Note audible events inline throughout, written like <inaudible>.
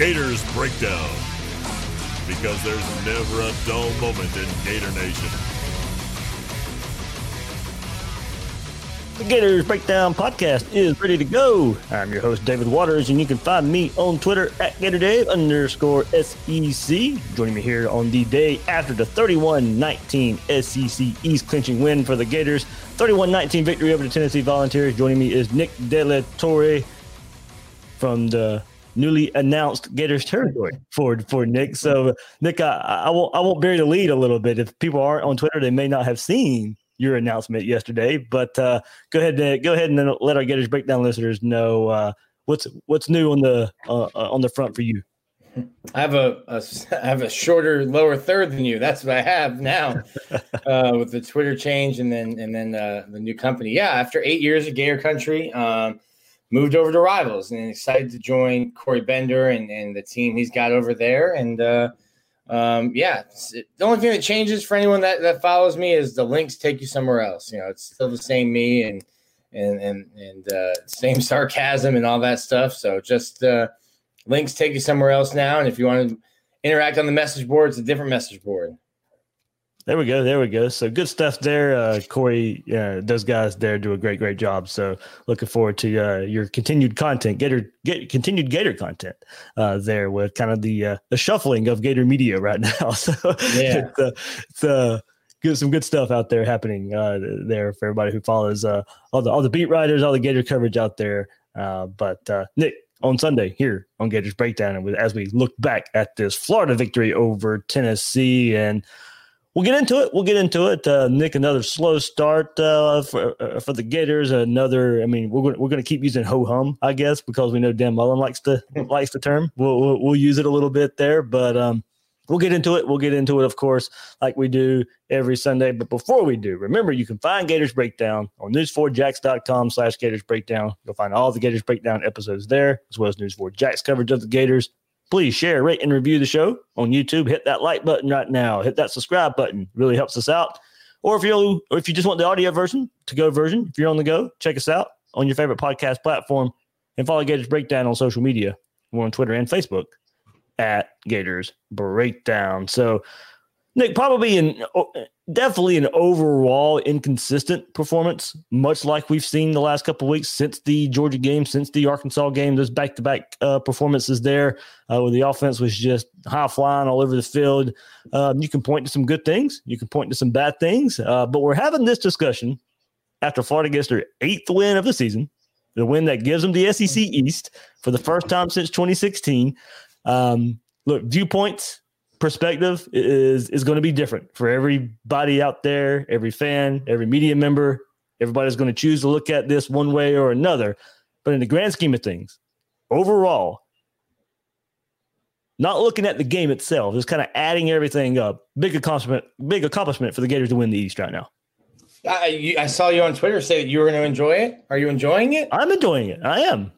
Gators Breakdown. Because there's never a dull moment in Gator Nation. The Gators Breakdown podcast is ready to go. I'm your host, David Waters, and you can find me on Twitter at GatorDave underscore SEC. Joining me here on the day after the 31 19 SEC East clinching win for the Gators, 31 19 victory over the Tennessee Volunteers. Joining me is Nick De La Torre from the newly announced Gators territory for for Nick. So Nick, I, I won't I won't bury the lead a little bit. If people aren't on Twitter, they may not have seen your announcement yesterday. But uh, go ahead and go ahead and let our Gators breakdown listeners know uh, what's what's new on the uh, uh, on the front for you. <laughs> I have a, a I have a shorter lower third than you. That's what I have now <laughs> uh, with the Twitter change and then and then uh, the new company. Yeah, after eight years of Gator Country, um, moved over to Rivals and excited to join Corey Bender and, and the team he's got over there. And uh, um, yeah, it's- the only thing that changes for anyone that, that follows me is the links take you somewhere else. You know, it's still the same me and and and and uh, same <laughs> sarcasm and all that stuff. So just uh, links take you somewhere else now. And if you want to interact on the message board, it's a different message board. There we go. There we go. So good stuff there. Uh, Corey, uh, those guys there do a great, great job. So looking forward to uh, your continued content, Gator, get continued Gator content uh, there with kind of the uh, the shuffling of Gator media right <laughs> now. So Yeah. it's, uh, it's uh, good, some good stuff out there happening uh, there for everybody who follows uh, all the all the beat writers, all the Gator coverage out there. Uh, but uh, Nick, on Sunday here on Gators Breakdown, and as we look back at this Florida victory over Tennessee and We'll get into it. We'll get into it. Uh, Nick, another slow start uh, for uh, for the Gators. Another. I mean, we're gonna, we're going to keep using ho hum, I guess, because we know Dan Mullen likes to <laughs> likes the term. We'll, we'll we'll use it a little bit there, but um, we'll get into it. We'll get into it, of course, like we do every Sunday. But before we do, remember you can find Gators Breakdown on news4jax.com slash Gators Breakdown. You'll find all the Gators Breakdown episodes there, as well as News4Jax coverage of the Gators. Please share, rate, and review the show on YouTube. Hit that like button right now. Hit that subscribe button. Really helps us out. Or if you or if you just want the audio version, to go version, if you're on the go, check us out on your favorite podcast platform and follow Gators Breakdown on social media. We're on Twitter and Facebook at Gators Breakdown. So, Nick, probably an definitely an overall inconsistent performance, much like we've seen the last couple weeks since the Georgia game, since the Arkansas game. Those back to back performances there, uh, where the offense was just high flying all over the field. Um, you can point to some good things, you can point to some bad things, uh, but we're having this discussion after Florida gets their eighth win of the season, the win that gives them the SEC East for the first time since 2016. Um, look, viewpoints, perspective is is going to be different for everybody out there, every fan, every media member. Everybody's going to choose to look at this one way or another. But in the grand scheme of things, overall, not looking at the game itself, just kind of adding everything up. Big accomplishment, big accomplishment for the Gators to win the East right now. I, you, I saw you on Twitter say that you were going to enjoy it. Are you enjoying it? I'm enjoying it. I am.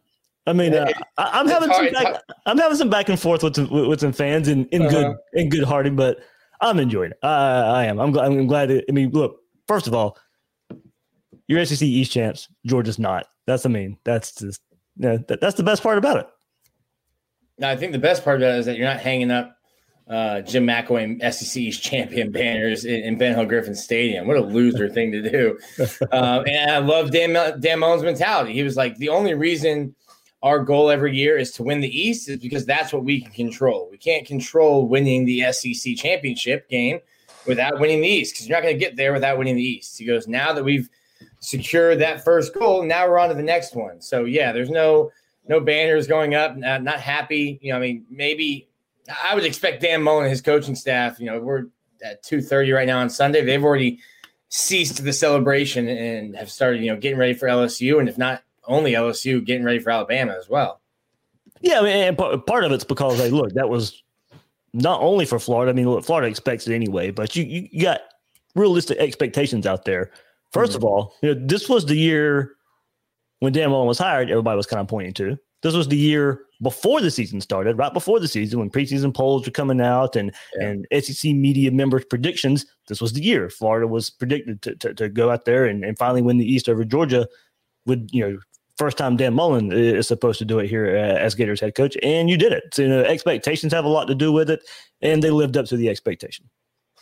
I mean, uh, I'm having some back, I'm having some back and forth with some, with, some fans in, in good Uh-huh. in good hearted, but I'm enjoying it. I, I am. I'm glad. I'm glad. It, I mean, look. First of all, your SEC East champs. Georgia's not. That's I mean. That's just. Yeah, that, that's the best part about it. Now, I think the best part about that is that you're not hanging up uh, Jim McElwain SEC East champion <laughs> banners in, in Ben Hill Griffin Stadium. What a loser thing to do. um, <laughs> and I love Dan, Dan Mullen's mentality. He was like, the only reason our goal every year is to win the East is because that's what we can control. We can't control winning the SEC championship game without winning the East because you're not going to get there without winning the East. He goes, now that we've secured that first goal, now we're on to the next one. So, yeah, there's no no banners going up, not, not happy. You know, I mean, maybe I would expect Dan Mullen and his coaching staff, you know, we're at two thirty right now on Sunday. They've already ceased the celebration and have started, you know, getting ready for LSU, and if not only LSU, getting ready for Alabama as well. Yeah, I mean, and part of it's because hey, look, that was not only for Florida. I mean, look, Florida expects it anyway, but you you got realistic expectations out there. 1st mm-hmm. of all, you know, this was the year when Dan Mullen was hired. Everybody was kind of pointing to. This was the year before the season started, right before the season, when preseason polls were coming out and yeah. and SEC media members' predictions. This was the year Florida was predicted to, to, to go out there and, and finally win the East over Georgia. Would you know first time Dan Mullen is supposed to do it here uh, as Gators head coach, and you did it. So, you know, expectations have a lot to do with it, and they lived up to the expectation.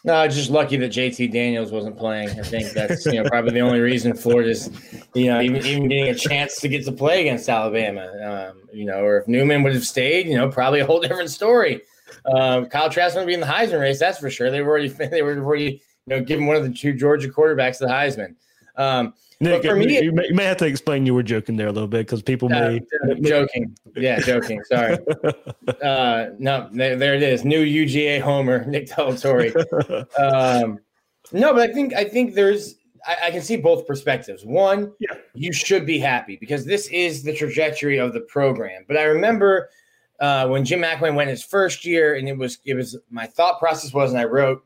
No, just lucky that JT Daniels wasn't playing. I think that's you know probably the only reason Florida's you know even even getting a chance to get to play against Alabama. Um, you know, or if Newman would have stayed, you know, probably a whole different story. Um, Kyle Trask would be in the Heisman race, that's for sure. They were already <laughs> they were already you know given one of the two Georgia quarterbacks the Heisman. Um, Nick, for me, you may, you may, have to explain you were joking there a little bit because people uh, may, uh, joking. Yeah, <laughs> joking. Sorry. uh, no, there, there, it is. New UGA homer, <laughs> Nick De La Torre. um, no, but I think I think there's I, I, can see both perspectives. One, yeah. you should be happy because this is the trajectory of the program. But I remember uh, when Jim McElwain went his first year, and it was it was my thought process was, and I wrote,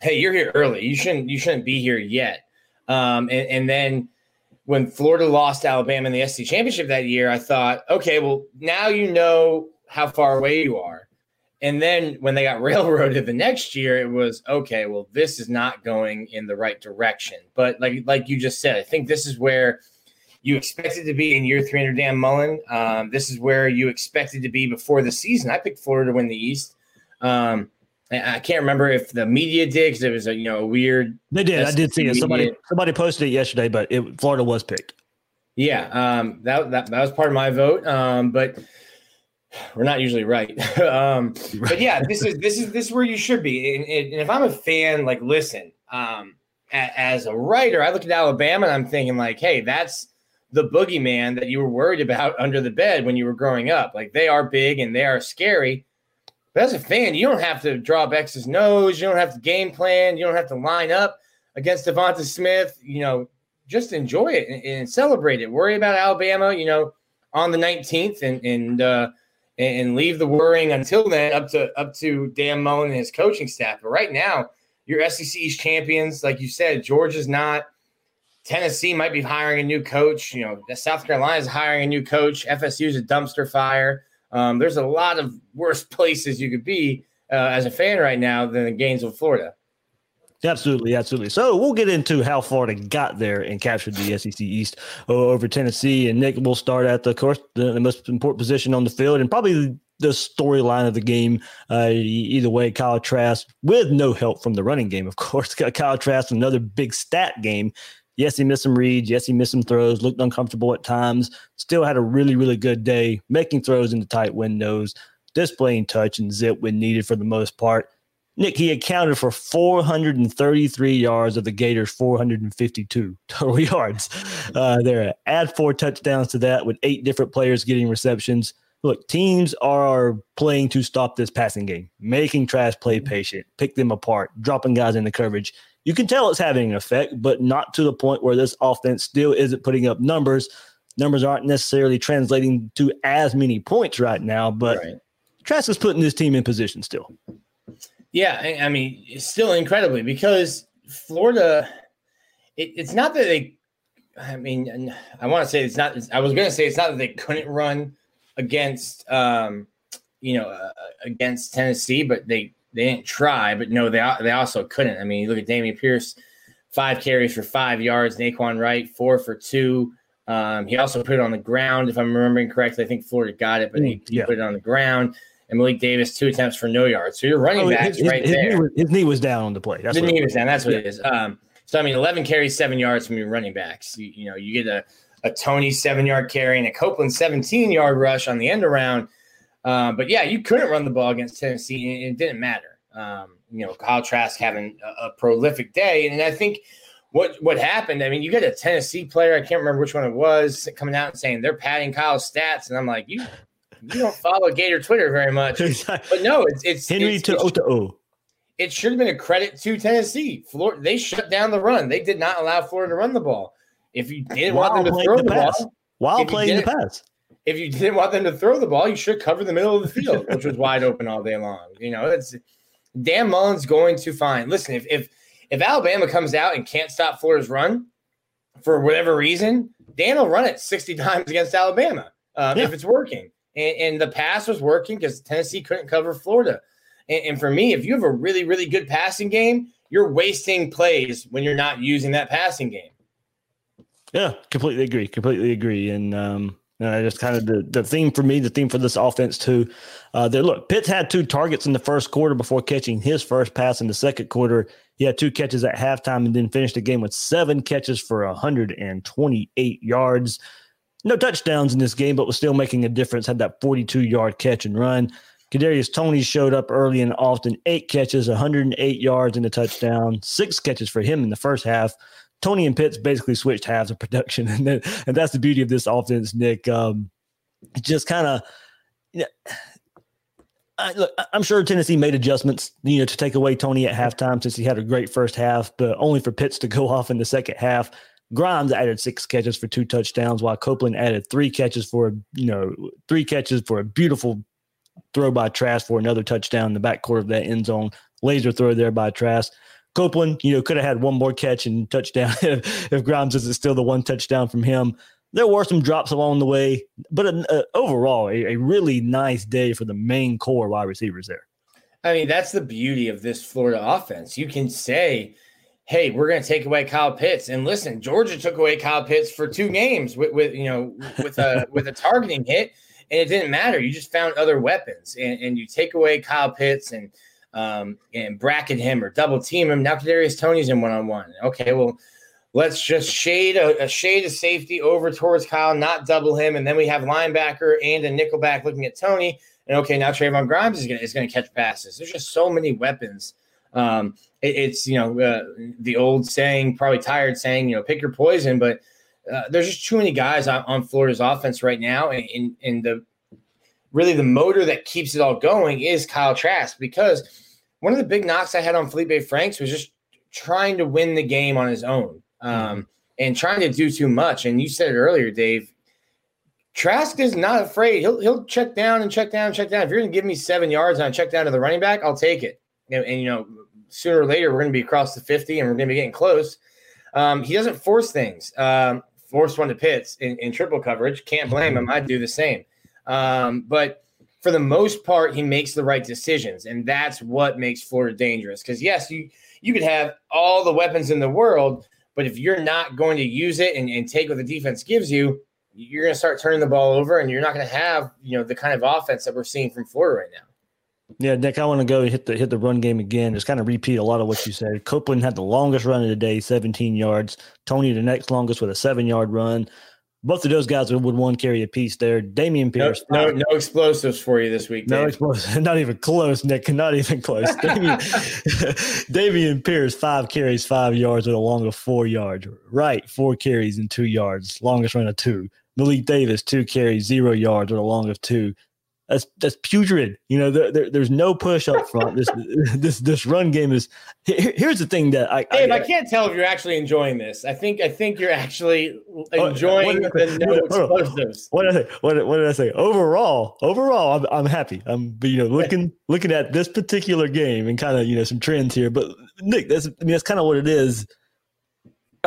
"Hey, you're here early. You shouldn't you shouldn't be here yet." Um, and, and then when Florida lost Alabama in the SEC championship that year, I thought, okay, well, now you know how far away you are. And then when they got <laughs> railroaded the next year, it was okay. Well, this is not going in the right direction. But like like you just said, I think this is where you expected to be in year three under Dan Mullen. Um, this is where you expected to be before the season. I picked Florida to win the East. Um, I can't remember if the media did because it was a you know a weird. They did. I did see it. Somebody somebody posted it yesterday, but it, Florida was picked. Yeah, um, that, that that was part of my vote. Um, but we're not usually right. <laughs> um, but yeah, this is this is this is where you should be. And, and if I'm a fan, like listen, um, a, as a writer, I look at Alabama and I'm thinking like, hey, that's the boogeyman that you were worried about <laughs> under the bed when you were growing up. Like they are big and they are scary but as a fan, you don't have to draw up X's nose. You don't have to game plan. You don't have to line up against DeVonta Smith. You know, just enjoy it and, and, celebrate it. Worry about Alabama, you know, on the 19th and and uh, and leave the worrying until then up to up to Dan Mullen and his coaching staff. But right now, your SEC East champions, like you said, Georgia's not. Tennessee might be hiring a new coach. You know, South Carolina is hiring a new coach. FSU is a dumpster fire. Um, there's a lot of worse <laughs> places you could be uh, as a fan right now than the Gainesville, Florida. Absolutely, absolutely. So we'll get into how Florida got there and captured the SEC East over Tennessee. And Nick, we'll start at the course the, the most important position on the field and probably the storyline of the game. Uh, either way, Kyle Trask with no help from the running game, of course. <laughs> Kyle Trask another big stat game Yes, he missed some reads. Yes, he missed some throws, looked uncomfortable at times. Still had a really, really good day, making throws into tight windows, displaying touch and zip when needed for the most part. Nick, he accounted for 433 yards of the Gators' 452 <laughs> total yards uh, there. Add four touchdowns to that with eight different players getting receptions. Look, teams are playing to stop this passing game, making Trask play patient, pick them apart, dropping guys into coverage you can tell it's having an effect, but not to the point where this offense still isn't putting up numbers. Numbers aren't necessarily translating to as many points right now, but right. Trask is putting this team in position still. Yeah, I mean, still incredibly because Florida. It, it's not that they. I mean, I want to say it's not. I was going to say it's not that they couldn't run against, um, you know, uh, against Tennessee, but they they didn't try, but no, they they also couldn't. I mean, you look at Dameon Pierce, five carries for five yards. Nay'Quan Wright, four for two. Um, he also put it on the ground, if I'm remembering correctly. I think Florida got it, but he, he put it on the ground. And Malik Davis, two attempts for no yards. So you're running oh, backs his, right his, there. Knee was, his knee was down on the play. That's the knee was down. That's what yeah. it is. Um, so I mean, 11 carries, seven yards from your running backs. You, you know, you get a a Toney seven yard carry and a Copeland 17 yard rush on the end around. Um, but yeah, you couldn't run the ball against Tennessee, and it didn't matter. Um, you know, Kyle Trask having a, a, prolific day, and I think what what happened. I mean, you get a Tennessee player. I can't remember which one it was coming out and saying they're padding Kyle's stats, and I'm like, you you don't follow Gator Twitter very much, <laughs> but no, it's it's Henry it's, to it's, O to O. it should have been a credit to Tennessee. Florida, they shut down the run. They did not allow Florida to run the ball. If you didn't While want them to throw the the pass. ball, While playing the pass. If you didn't want them to throw the ball, you should cover the middle of the field, which was wide <laughs> open all day long. You know, it's Dan Mullen's going to find. Listen, if if if Alabama comes out and can't stop Florida's run for whatever reason, Dan will run it 60 times against Alabama um, if it's working. And, and the pass was working because Tennessee couldn't cover Florida. And, and for me, if you have a really, really good passing game, you're wasting plays when you're not using that passing game. Yeah, completely agree. Completely agree. And um, uh, just kind of the, the theme for me, the theme for this offense too. Uh, there, look, Pitts had two targets in the first quarter before catching his first pass in the second quarter. He had two catches at halftime and then finished the game with seven catches for 128 yards. No touchdowns in this game, but was still making a difference. Had that 42 yard catch and run. Kadarius Toney showed up early and often, eight catches, 108 yards and a touchdown, six catches for him in the first half. Toney and Pitts basically switched halves of production, <laughs> and that, and that's the beauty of this offense, Nick. Um, just kind of, you know, I, look, I'm sure Tennessee made adjustments, you know, to take away Toney at halftime since he had a great first half, but only for Pitts to go <laughs> off in the second half. Grimes added six catches for two touchdowns, while Copeland added three catches for, you know, three catches for a beautiful throw by Trask for another touchdown in the back quarter of that end zone. Laser throw there by Trask. Copeland, you know, could have had one more catch and touchdown <laughs> if, if Grimes isn't still the one touchdown from him. There were some drops along the way, but uh, overall, a, a really nice day for the main core wide receivers there. I mean, that's the beauty of this Florida offense. You can say, "Hey, we're going to take away Kyle Pitts," and listen, Georgia took away Kyle Pitts for two games with, with you know with a <laughs> with a targeting hit, and it didn't matter. You just found other weapons, and, and you take away Kyle Pitts and um, and bracket him or double team him. Now Kadarius Toney's in one on one. Okay, well, let's just shade a, a shade of safety over towards Kyle, not double him, and then we have linebacker and a nickelback looking at Toney. And okay, now Trevon Grimes is going is to catch passes. There's just so many weapons. Um, it- it's you know uh, the old saying, probably tired saying, you know, pick your poison. But uh, there's just too many guys on, on Florida's offense right now, and, and and the really the motor that keeps it all going is Kyle Trask because one of the big knocks I had on Feleipe Franks was just trying to win the game on his own um, and trying to do too much. And you said it earlier, Dave. Trask is not afraid. He'll he'll check down and check down and check down. If you're going to give me seven yards on a check down to the running back, I'll take it. And, and, you know, sooner or later we're going to be across the 50 and we're going to be getting close. Um, he doesn't force things. Um, force one to Pitts in, in triple coverage. Can't blame him. I'd do the same. Um, but for the most part, he makes the right decisions, and that's what makes Florida dangerous. Because yes, you you could have all the weapons in the world, but if you're not going to use it and, and take what the defense gives you, you're going to start turning the ball over, and you're not going to have you know the kind of offense that we're seeing from Florida right now. Yeah, Nick, I want to go hit the hit the run game again. Just kind of repeat a lot of what you said. Copeland had the longest run of the day, 17 yards. Toney the next longest with a seven yard run. Both of those guys would would one carry a piece there. Dameon No, Pierce, no, no explosives for you this week. No Dave. explosive. <laughs> Not even close, Nick. Not even close. <laughs> Dameon, <laughs> Dameon Pierce, five carries, five yards with a long of four yards. Wright, four carries and two yards. Longest run of two. Malik Davis, two carries, zero yards with a long of two. That's that's putrid. You know, there, there- there's no push up front. This <laughs> this this run game is. here- here's the thing that I, Dave, I I can't tell if you're actually enjoying this. I think I think you're actually Oh, enjoying what- the no explosives. what did I say? What, what did I say? Overall, overall, I'm, I'm happy. I'm you know looking looking at this particular game and kind of you know some trends here. But Nick, that's I mean that's kind of what it is. <sighs>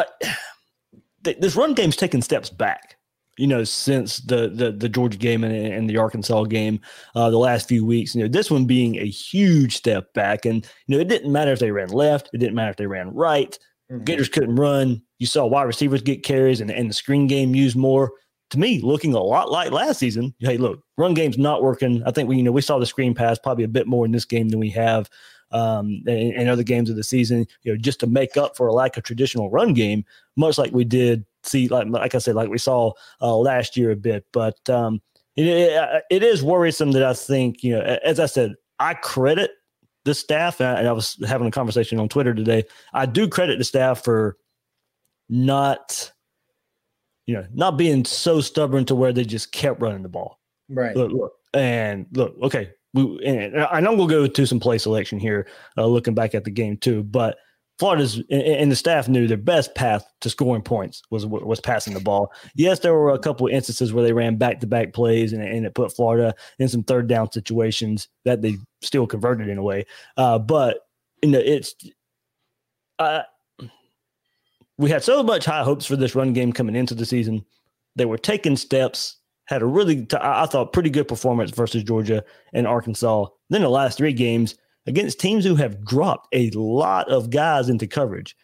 Th- this run game's taking steps back. You know, since the the, the Georgia game and, and the Arkansas game, uh, the last few weeks. You know, this one being a huge step back, and you know it didn't matter if they ran left, it didn't matter if they ran right. Gators couldn't run. You saw wide receivers get carries and, and the screen game used more. To me, looking a lot like last season. Hey, look, run game's not working. I think we, you know, we saw the screen pass probably a bit more in this game than we have um, in, in other games of the season. You know, just to make up for a lack of traditional run game, much like we did see, like like I said, like we saw uh, last year a bit. But um, it, it, it is worrisome that I think, you know, as I said, I credit the staff, and I, and I was having a conversation on Twitter today. I do credit the staff for not, you know, not being so stubborn to where they just kept running the ball. Right. Look, look, and look. Okay, we, and, I'm going to go to some play selection here, uh, looking back at the game too. But Florida's and the staff knew their best path to scoring points was was passing the ball. Yes, there were a couple instances where they ran back to back plays and, and, it put Florida in some third down situations that they still converted in a way. Uh, but you know, it's uh, we had so much high hopes for this run game coming into the season. They were taking steps. Had a really, I thought, pretty good performance versus Georgia and Arkansas. Then the last three games against teams who have dropped a lot of guys into coverage,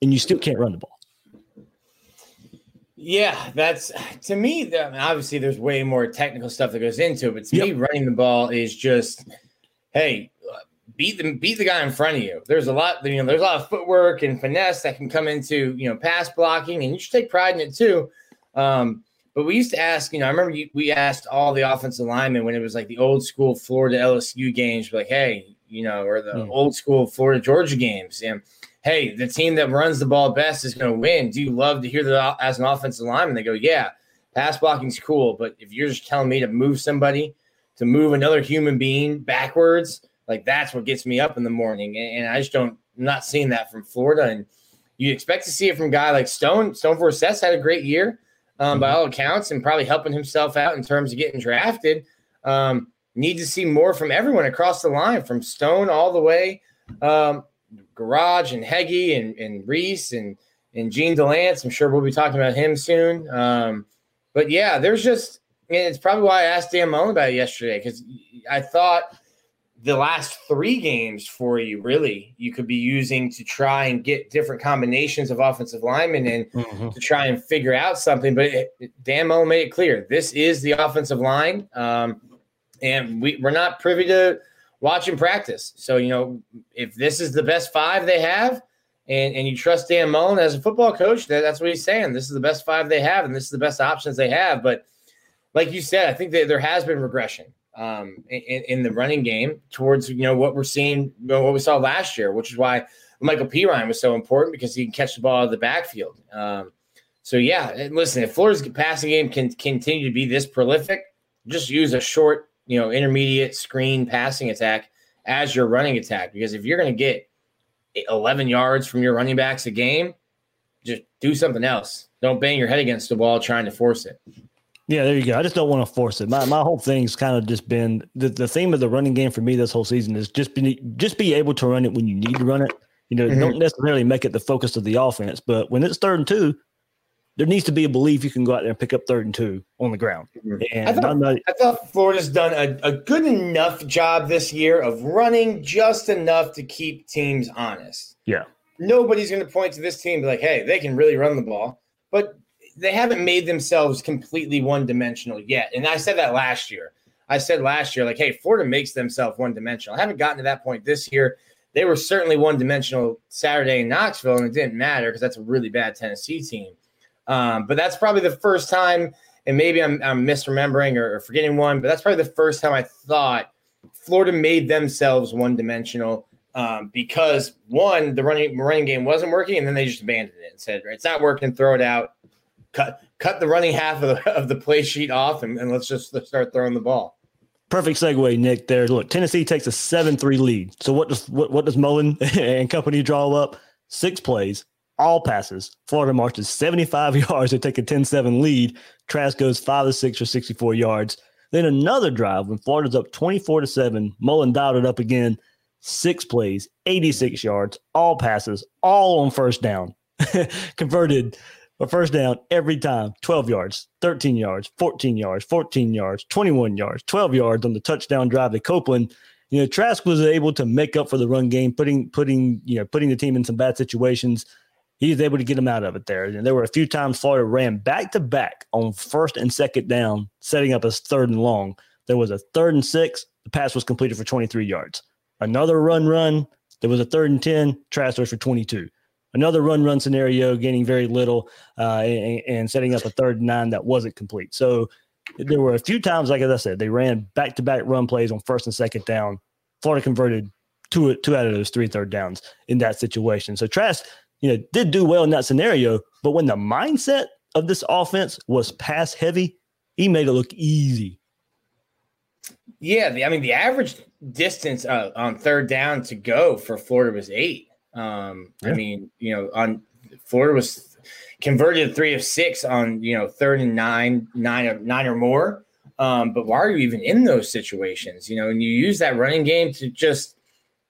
and you still can't run the ball. Yeah, that's to me. I mean, obviously, there's way more technical stuff that goes into it, but to yep. me, running the ball is just, hey, beat the beat the guy in front of you. There's a lot, you know, there's a lot of footwork and finesse that can come into you know pass blocking, and you should take pride in it too. Um, but we used to ask, you know, I remember you, we asked all the offensive linemen when it was like the old school Florida LSU games, like, hey, you know, or the mm. old school Florida Georgia games, and hey, the team that runs the ball best is going to win. Do you love to hear that as an offensive lineman? They go, yeah, pass blocking's cool, but if you're just telling me to move somebody, to move another human being backwards, like that's what gets me up in the morning, and, and I just don't, I'm not seeing that from Florida, and you expect to see it from a guy like Stone. Stone Forsythe had a great year um, by mm-hmm. all accounts, and probably helping himself out in terms of getting drafted. Um, need to see more from everyone across the line, from Stone all the way, um, Gouraige and Heggie and, and Reese and and Jean Delance. I'm sure we'll be talking about him soon. Um, but yeah, there's just, and it's probably why I asked Dan Mullen about it yesterday because I thought the last three games for you, really, you could be using to try and get different combinations of offensive linemen and mm-hmm. to try and figure out something. But it, it, Dan Mullen made it clear this is the offensive line, um, and we, we're not privy to watching practice. So you know, if this is the best five they have, and and you trust Dan Mullen as a football coach, that, that's what he's saying. This is the best five they have, and this is the best options they have. But like you said, I think that there has been regression um, in, in, the running game towards you know what we're seeing, what we saw last year, which is why Lamical Perine was so important because he can catch the ball out of the backfield. Um, so yeah, listen, if Florida's passing game can continue to be this prolific, just use a short, you know, intermediate screen passing attack as your running attack because if you're going to get 11 yards from your running backs a game, just do something else. Don't bang your head against the wall trying to force it. Yeah, there you go. I just don't want to force it. My my whole thing's kind of just been the, the theme of the running game for me this whole season is just be just be able to run it when you need to run it. You know, mm-hmm. don't necessarily make it the focus of the offense, but when it's third and two, there needs to be a belief you can go out there and pick up third and two on the ground. Mm-hmm. And I thought, not, I thought Florida's done a, a good enough job this year of running just enough to keep teams honest. Yeah. Nobody's going to point to this team and be like, hey, they can really run the ball. But they haven't made themselves completely one dimensional yet. And I said that last year. I said last year, like, hey, Florida makes themselves one dimensional. I haven't gotten to that point this year. They were certainly one dimensional Saturday in Knoxville, and it didn't matter because that's a really bad Tennessee team. Um, but that's probably the first time, and maybe I'm, I'm misremembering or, or forgetting one, but that's probably the first time I thought Florida made themselves one dimensional um, because one, the running running game wasn't working, and then they just abandoned it and said, "It's not working, throw it out." Cut cut the running half of the, <laughs> of the play sheet off and, and let's just start throwing the ball. Perfect segue, Nick. There, look, Tennessee takes a seven-three lead. So what does what, what does Mullen <laughs> and company draw up? Six plays, all passes. Florida marches 75 <laughs> yards to take a 10-7 lead. Trask goes five to six for 64 yards. Then another drive when Florida's up 24 to 7. Mullen dialed it up again. Six plays, 86 yards, all passes, all on first down. Converted a first down every time 12 yards, 13 yards, 14 yards, 14 yards, 21 yards, 12 yards on the touchdown drive to Copeland. You know, Trask was able to make up for the run game, putting putting you know putting the team in some bad situations. He was able to get them out of it there. And there were a few times Florida ran back to back on first and second down, setting up as third and long. There was a third and six. The pass was completed for 23 yards. Another run, run. There was a third and 10. Trask was for 22 another run run scenario, gaining very little uh, and, and, setting up a third and nine that wasn't complete. So there were a few times, like as I said, they ran back to back run plays on first and second down. Florida converted two two out of those three third downs in that situation. So Trask, you know, did do well in that scenario, but when the mindset of this offense was pass heavy, he made it look easy. Yeah, the, I mean the average distance uh, on third down to go for Florida was eight. Um, I mean, you know, on Florida was converted three of six on you know third and nine, nine or nine or more. Um, but why are you even in those situations? You know, and you use that running game to just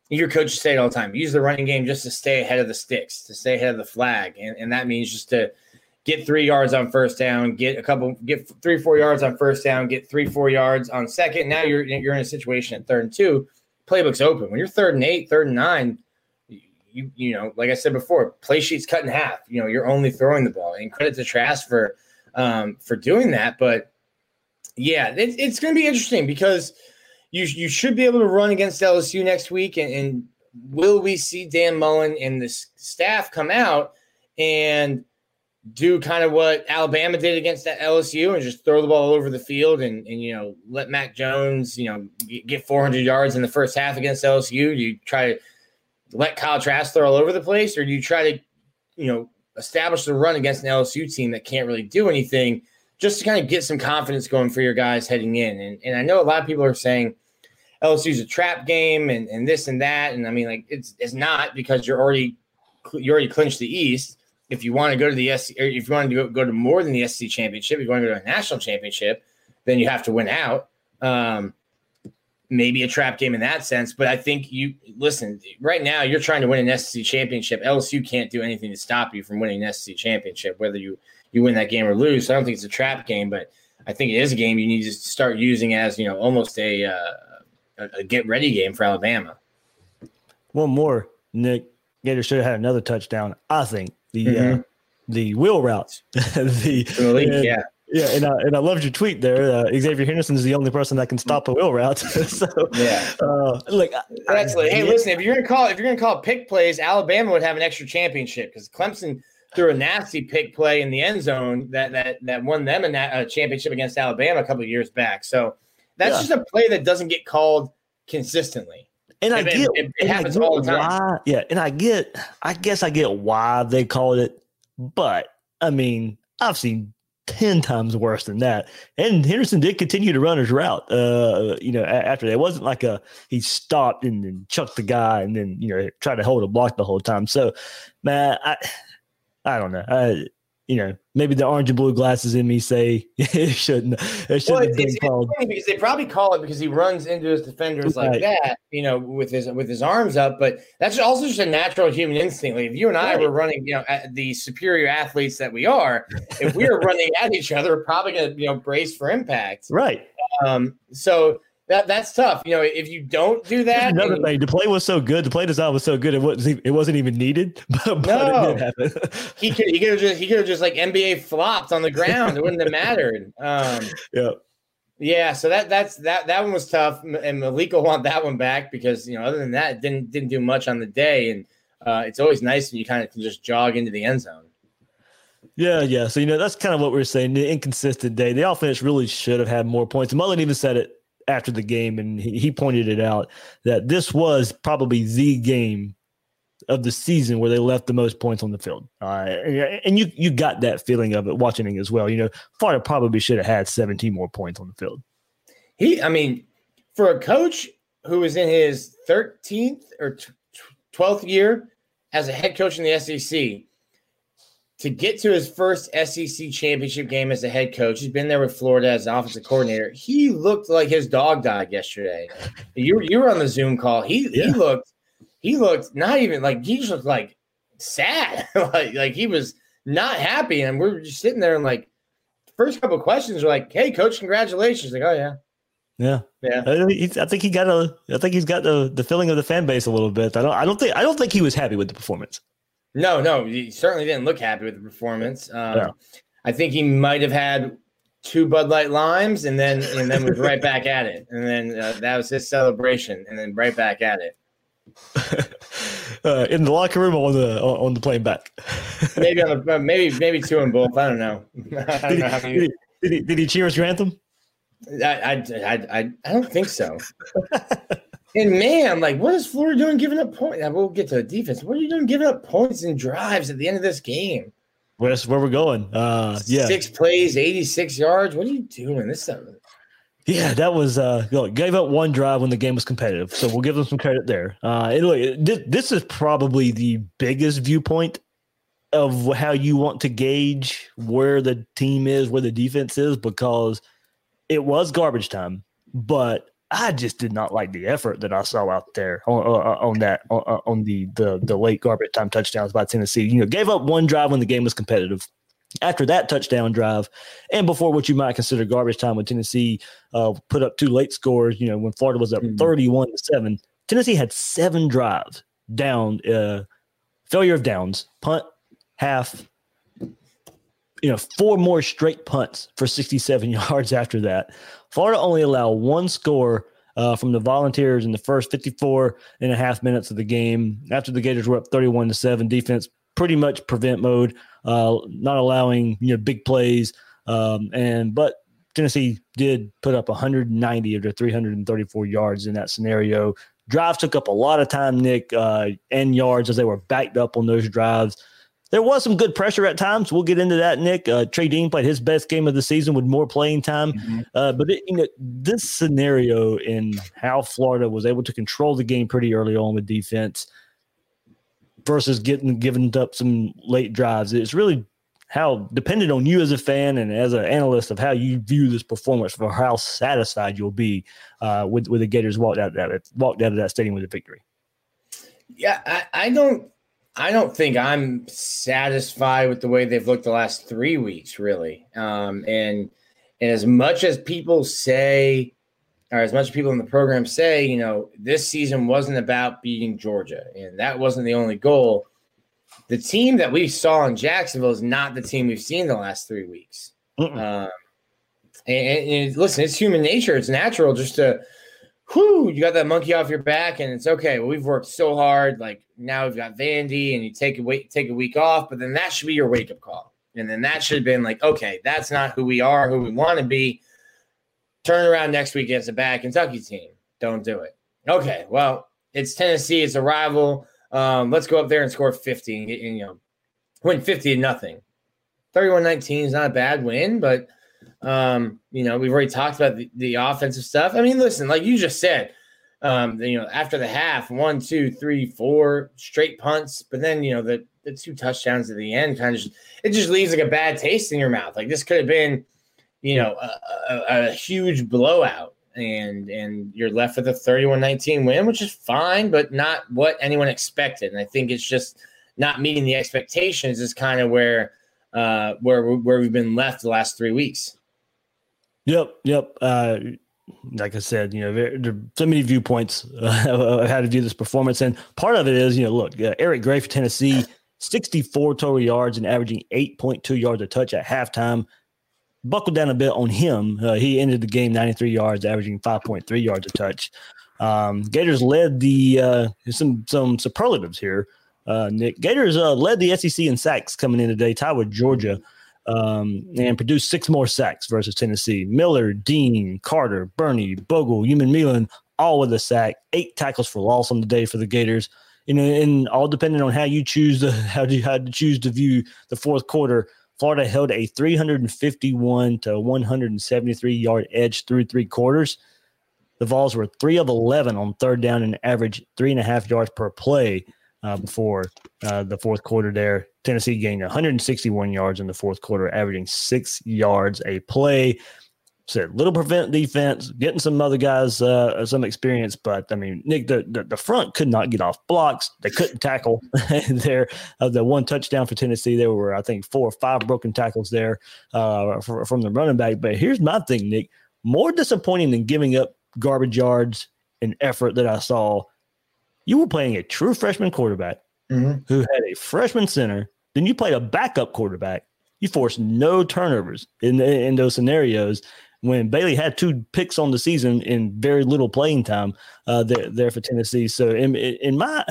your coaches say it all the time. Use the running game just to stay ahead of the sticks, to stay ahead of the flag, and, and that means just to get three yards on first down, get a couple, get three, four yards on first down, get three, four yards on second. Now you're you're in a situation at third and two. Playbook's open. When you're third and eight, third and nine, you you know, like I said before, play sheets cut in half. You know, you're only throwing the ball. And credit to Trask for um, for doing that. But yeah, it, it's going to be interesting because you you should be able to run against LSU next week. And, and will we see Dan Mullen and the staff come out and do kind of what Alabama did against that LSU and just throw the ball all over the field and, and you know let Mac Jones you know get 400 yards in the first half against LSU? You try to let Kyle Trask throw all over the place, or do you try to you know establish the run against an LSU team that can't really do anything, just to kind of get some confidence going for your guys heading in? And and I know a lot of people are saying LSU's a trap game and and this and that, and I mean like it's it's not because you're already you already clinched the East if you want to go to the SEC, if you want to go, go to more than the SEC championship, if you want to go to a national championship, then you have to win out. Um, maybe a trap game in that sense, but I think you listen right now. You're trying to win an SEC championship. LSU can't do anything to stop you from winning an SEC championship, whether you you win that game or lose. So I don't think it's a trap game, but I think it is a game you need to start using as you know almost a uh, a, get ready game for Alabama. One more, Nick. Gator should have had another touchdown. I think the uh, Mhm. the wheel routes, <laughs> the the league, yeah. Yeah, and I, and I loved your tweet there. Uh, Xzavier Henderson is the only person that can stop a wheel route. <laughs> so Yeah. uh, like I- like, hey, yeah. listen, if you're gonna call if you're gonna call pick plays, Alabama would have an extra championship because Clemson threw a nasty pick play in the end zone that that that won them a, na- a championship against Alabama a couple of years back. So that's Yeah. just a play that doesn't get called consistently. And I It- it- get, it and happens get all the time. Why, yeah, and I get, I guess I get why they called it, but I mean, I've seen ten times worse than that. And Henderson did continue to run his route. Uh, you know, after that, it wasn't like a he stopped and then chucked the guy and then you know tried to hold a block the whole time. So, man, I, I don't know. I, you know, maybe the orange and blue glasses in me say <laughs> it shouldn't, it shouldn't Well, have been called. funny because they probably call it because he runs into his defenders like that, you know, with his with his arms up. But that's also just a natural human instinct. Like if you and I Right. were running, you know, at the superior athletes that we are, if we were running at each other, we're probably going to you know brace for impact. <laughs> Right. Um, so that that's tough. You know, if you don't do that, another and- thing, the play was so good. The play design was so good. It wasn't. It wasn't even needed, <laughs> but, but No. it did happen. he could he could have just he could have just like NBA flopped on the ground. It wouldn't have mattered. Um, <laughs> yeah. Yeah, so that that's that that one was tough, and Malik will want that one back because you know other than that, it didn't didn't do much on the day, and uh, it's always nice when you kind of can just jog into the end zone. Yeah, yeah. So you know that's kind of what we're saying. The inconsistent day. The offense really should have had more points. Mullen even said it after the game, and he, pointed it out that this was probably the game of the season where they left the most points on the field. Uh, and, and you you got that feeling of it watching it as well. You know, Florida probably should have had 17 more points on the field. He, I mean, for a coach who was in his 13th or tw- tw- 12th year as a head coach in the SEC, to get to his first SEC championship game as a head coach, he's been there with Florida as an offensive coordinator. He looked like his dog died yesterday. You were- you were on the Zoom call. He Yeah. he looked he looked not even like he just looked like sad. <laughs> like like he was not happy. And we're just sitting there and like first couple of questions were like, "Hey, coach, congratulations!" Like, "Oh yeah, Yeah, yeah." I, think I think he got a. I think he's got the the feeling of the fan base a little bit. I don't. I don't think. I don't think he was happy with the performance. No, no, he certainly didn't look happy with the performance. Um, Yeah. I think he might have had two Bud Light limes and then and then was right back at it, and then uh, that was his celebration, and then right back at it. <laughs> uh, in the locker room or on the on the plane back. <laughs> Maybe on the uh, maybe maybe two in both. I don't know. <laughs> I don't did, know he, many. did, he, did, he, cheer his anthem? I, I, I, I, I don't think so. And man, like, what is Florida doing giving up points? We'll get to the defense. What are you doing giving up points and drives at the end of this game? Well, that's where we're going. Uh, yeah, Six plays, 86 yards. What are you doing? This stuff. Yeah, that was uh look, gave up one drive when the game was competitive. So we'll give them some credit there. Uh and look, this, this is probably the biggest viewpoint of how you want to gauge where the team is, where the defense is, because it was garbage time, but I just did not like the effort that I saw out there on, on that on, on the, the the late garbage time touchdowns by Tennessee. You know, gave up one drive when the game was competitive after that touchdown drive and before what you might consider garbage time when Tennessee uh, put up two late scores, you know, when Florida was up mm-hmm. 31 to 7, Tennessee had seven drives down, uh, failure of downs, punt, half, you know, four more straight punts for 67 <laughs> yards after that. Florida only allowed one score uh, from the Volunteers in the first 54 and a half minutes of the game. After the Gators were up 31 to 7, defense pretty much prevent mode, uh, not allowing you know big plays. Um, and but Tennessee did put up 190 of their 334 yards in that scenario. Drives took up a lot of time, Nick, uh, and yards as they were backed up on those drives. There was some good pressure at times. We'll get into that, Nick. Uh, Trey Dean played his best game of the season with more playing time. Mm-hmm. Uh, but it, you know, this scenario in how Florida was able to control the game pretty early on with defense – versus getting given up some late drives. It's really how dependent on you as a fan and as an analyst of how you view this performance for how satisfied you'll be uh, with with the Gators walked out of that walked out of that stadium with a victory. Yeah, I, I don't I don't think I'm satisfied with the way they've looked the last three weeks, really. Um, and and as much as people say or as much as people in the program say, you know, this season wasn't about beating Georgia, and that wasn't the only goal. The team that we saw in Jacksonville is not the team we've seen the last three weeks. Um, and, and, listen, it's human nature; it's natural just to, whoo, you got that monkey off your back, and it's okay. Well, we've worked so hard. Like now we've got Vandy, and you take a week, take a week off, but then that should be your wake up call, and then that should have been like, okay, that's not who we are, who we want to be turn around next week against a bad Kentucky team. Don't do it. Okay, well, it's Tennessee. It's a rival. Um, let's go up there and score 50 and, get, and you know, win 50 to nothing. 31-19 is not a bad win, but um, you know, we've already talked about the, the offensive stuff. I mean, listen, like you just said, um, you know, after the half, one, two, three, four straight punts, but then you know the the two touchdowns at the end kind of just it just leaves like a bad taste in your mouth. Like this could have been you know, a, a, a huge blowout and and you're left with a 31-19 win, which is fine, but not what anyone expected. And I think it's just not meeting the expectations is kind of where uh where where we've been left the last three weeks. Yep, yep. Uh like I said, you know, there, there are so many viewpoints uh, <laughs> of how to view this performance, and part of it is, you know, look, uh, Eric Gray for Tennessee, 64 total yards and averaging 8.2 yards a touch at halftime buckled down a bit on him. Uh, he ended the game 93 yards, averaging 5.3 yards a touch. Um, Gators led the uh, some some superlatives here. Uh, Nick Gators uh, led the SEC in sacks coming in today, tied with Georgia, um, and produced six more sacks versus Tennessee. Miller, Dean, Carter, Bernie, Bogle, Umanmielen, all with a sack. Eight tackles for loss on the day for the Gators. You know, and all depending on how you choose to <laughs> how you how to choose to view the fourth quarter. Florida held a 351 to 173 yard edge through three quarters. The Vols were three of 11 on third down and average three and a half yards per play uh, before uh, the fourth quarter there. Tennessee gained 161 yards in the fourth quarter, averaging six yards a play said little prevent defense, getting some other guys uh, some experience, but I mean, Nick, the, the, the front could not get off blocks. They couldn't tackle <laughs> there. Uh, the one touchdown for Tennessee, there were I think four or five broken tackles there uh, for, from the running back. But here's my thing, Nick: more disappointing than giving up garbage yards and effort that I saw. You were playing a true freshman quarterback mm-hmm. who had a freshman center. Then you played a backup quarterback. You forced no turnovers in in those scenarios when Bailey had two picks on the season in very little playing time uh, there, there for Tennessee. So in, in my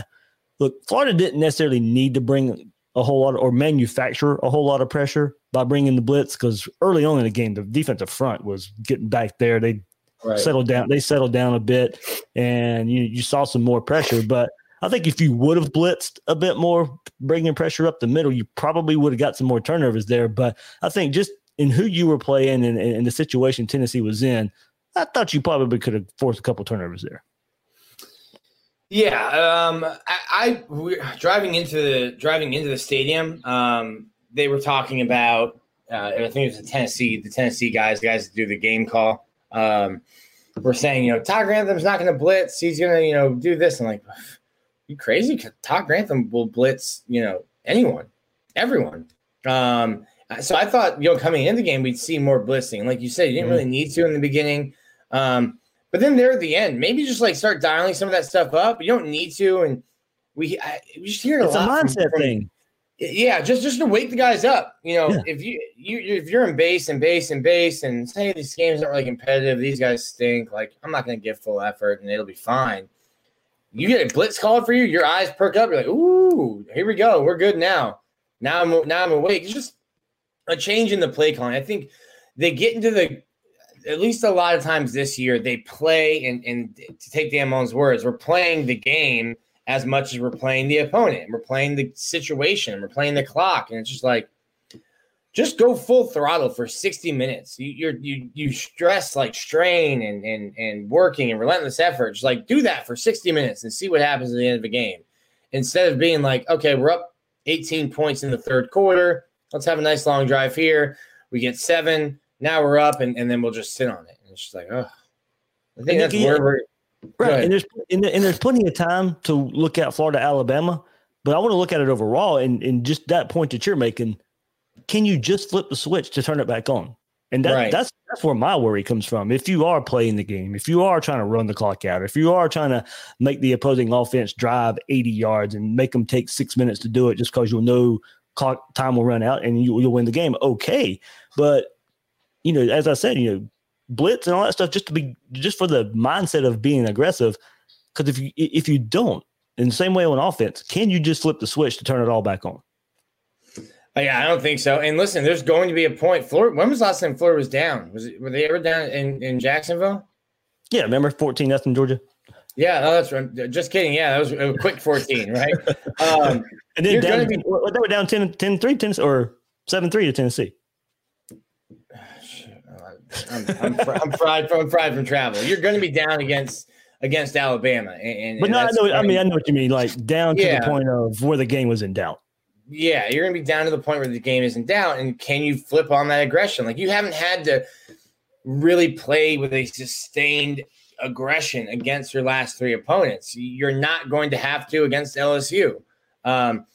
look, Florida didn't necessarily need to bring a whole lot of, or manufacture a whole lot of pressure by bringing the blitz because early on in the game the defensive front was getting back there. They right. settled down. They settled down a bit, and you you saw some more pressure, but. I think if you would have blitzed a bit more, bringing pressure up the middle, you probably would have got some more turnovers there. But I think just in who you were playing and, and the situation Tennessee was in, I thought you probably could have forced a couple turnovers there. Yeah, um, I, I we, driving into the driving into the stadium. Um, they were talking about. Uh, I think it was the Tennessee, the Tennessee guys, guys that do the game call. Um, were saying, you know, Todd Grantham's not going to blitz. He's going to, you know, do this. I'm like, you crazy? Todd Grantham will blitz, you know, anyone, everyone. Um, so I thought, you know, coming into the game, we'd see more blitzing. Like you said, you didn't Mm-hmm. really need to in the beginning. Um, but then there at the end, maybe just like start dialing some of that stuff up. You don't need to. And we, I, we just hear it It's a lot from- mindset from- thing. Yeah, just just to wake the guys up. You know, Yeah. if you you if you're in base and base and base and say these games aren't really competitive, these guys stink. Like I'm not going to give full effort and it'll be fine. You get a blitz called for you, your eyes perk up. You're like, ooh, here we go. We're good now. Now I'm now I'm awake. It's just a change in the play calling. I think they get into the at least a lot of times this year they play and and to take Dan Mullen's words, we're playing the game as much as we're playing the opponent. We're playing the situation. We're playing the clock, and it's just like, just go full throttle for sixty minutes. You you're, you you stress like strain and and and working and relentless effort. Just like do that for sixty minutes and see what happens at the end of the game, instead of being like, okay, we're up eighteen points in the third quarter. Let's have a nice long drive here. We get seven. Now we're up, and, and then we'll just sit on it. And it's just like, oh, I think And that's where we're. Go Right, and there's and, and there's plenty of time to look at Florida, Alabama, but I want to look at it overall and and just that point that you're making. Can you just flip the switch to turn it back on? And that, Right. that's that's where my worry comes from. If you are playing the game, if you are trying to run the clock out, if you are trying to make the opposing offense drive 80 yards and make them take six minutes to do it just because you'll know clock time will run out and you, you'll win the game, okay. But you know, as I said, you know, blitz and all that stuff just to be just for the mindset of being aggressive. Because if you if you don't, in the same way on offense, can you just flip the switch to turn it all back on? Oh, yeah, I don't think so. And listen, there's going to be a point. Florida. When was the last time Florida was down? Was it, were they ever down in, in Jacksonville? Yeah, remember fourteen nothing Georgia, Yeah, no, that's right. Just kidding. Yeah, that was a quick 14, <laughs> right? Um, and then down, be- what- they were down 10, 10 3 10, or seven three to Tennessee. I'm, I'm, fr- I'm fried from fried from travel. You're going to be down against against Alabama, and, and But no, I know. I mean, I know what you mean. Like down to Yeah. the point of where the game was in doubt. yeah, you're going to be down to the point where the game is in doubt, and can you flip on that aggression? Like you haven't had to really play with a sustained aggression against your last three opponents. You're not going to have to against LSU. Um,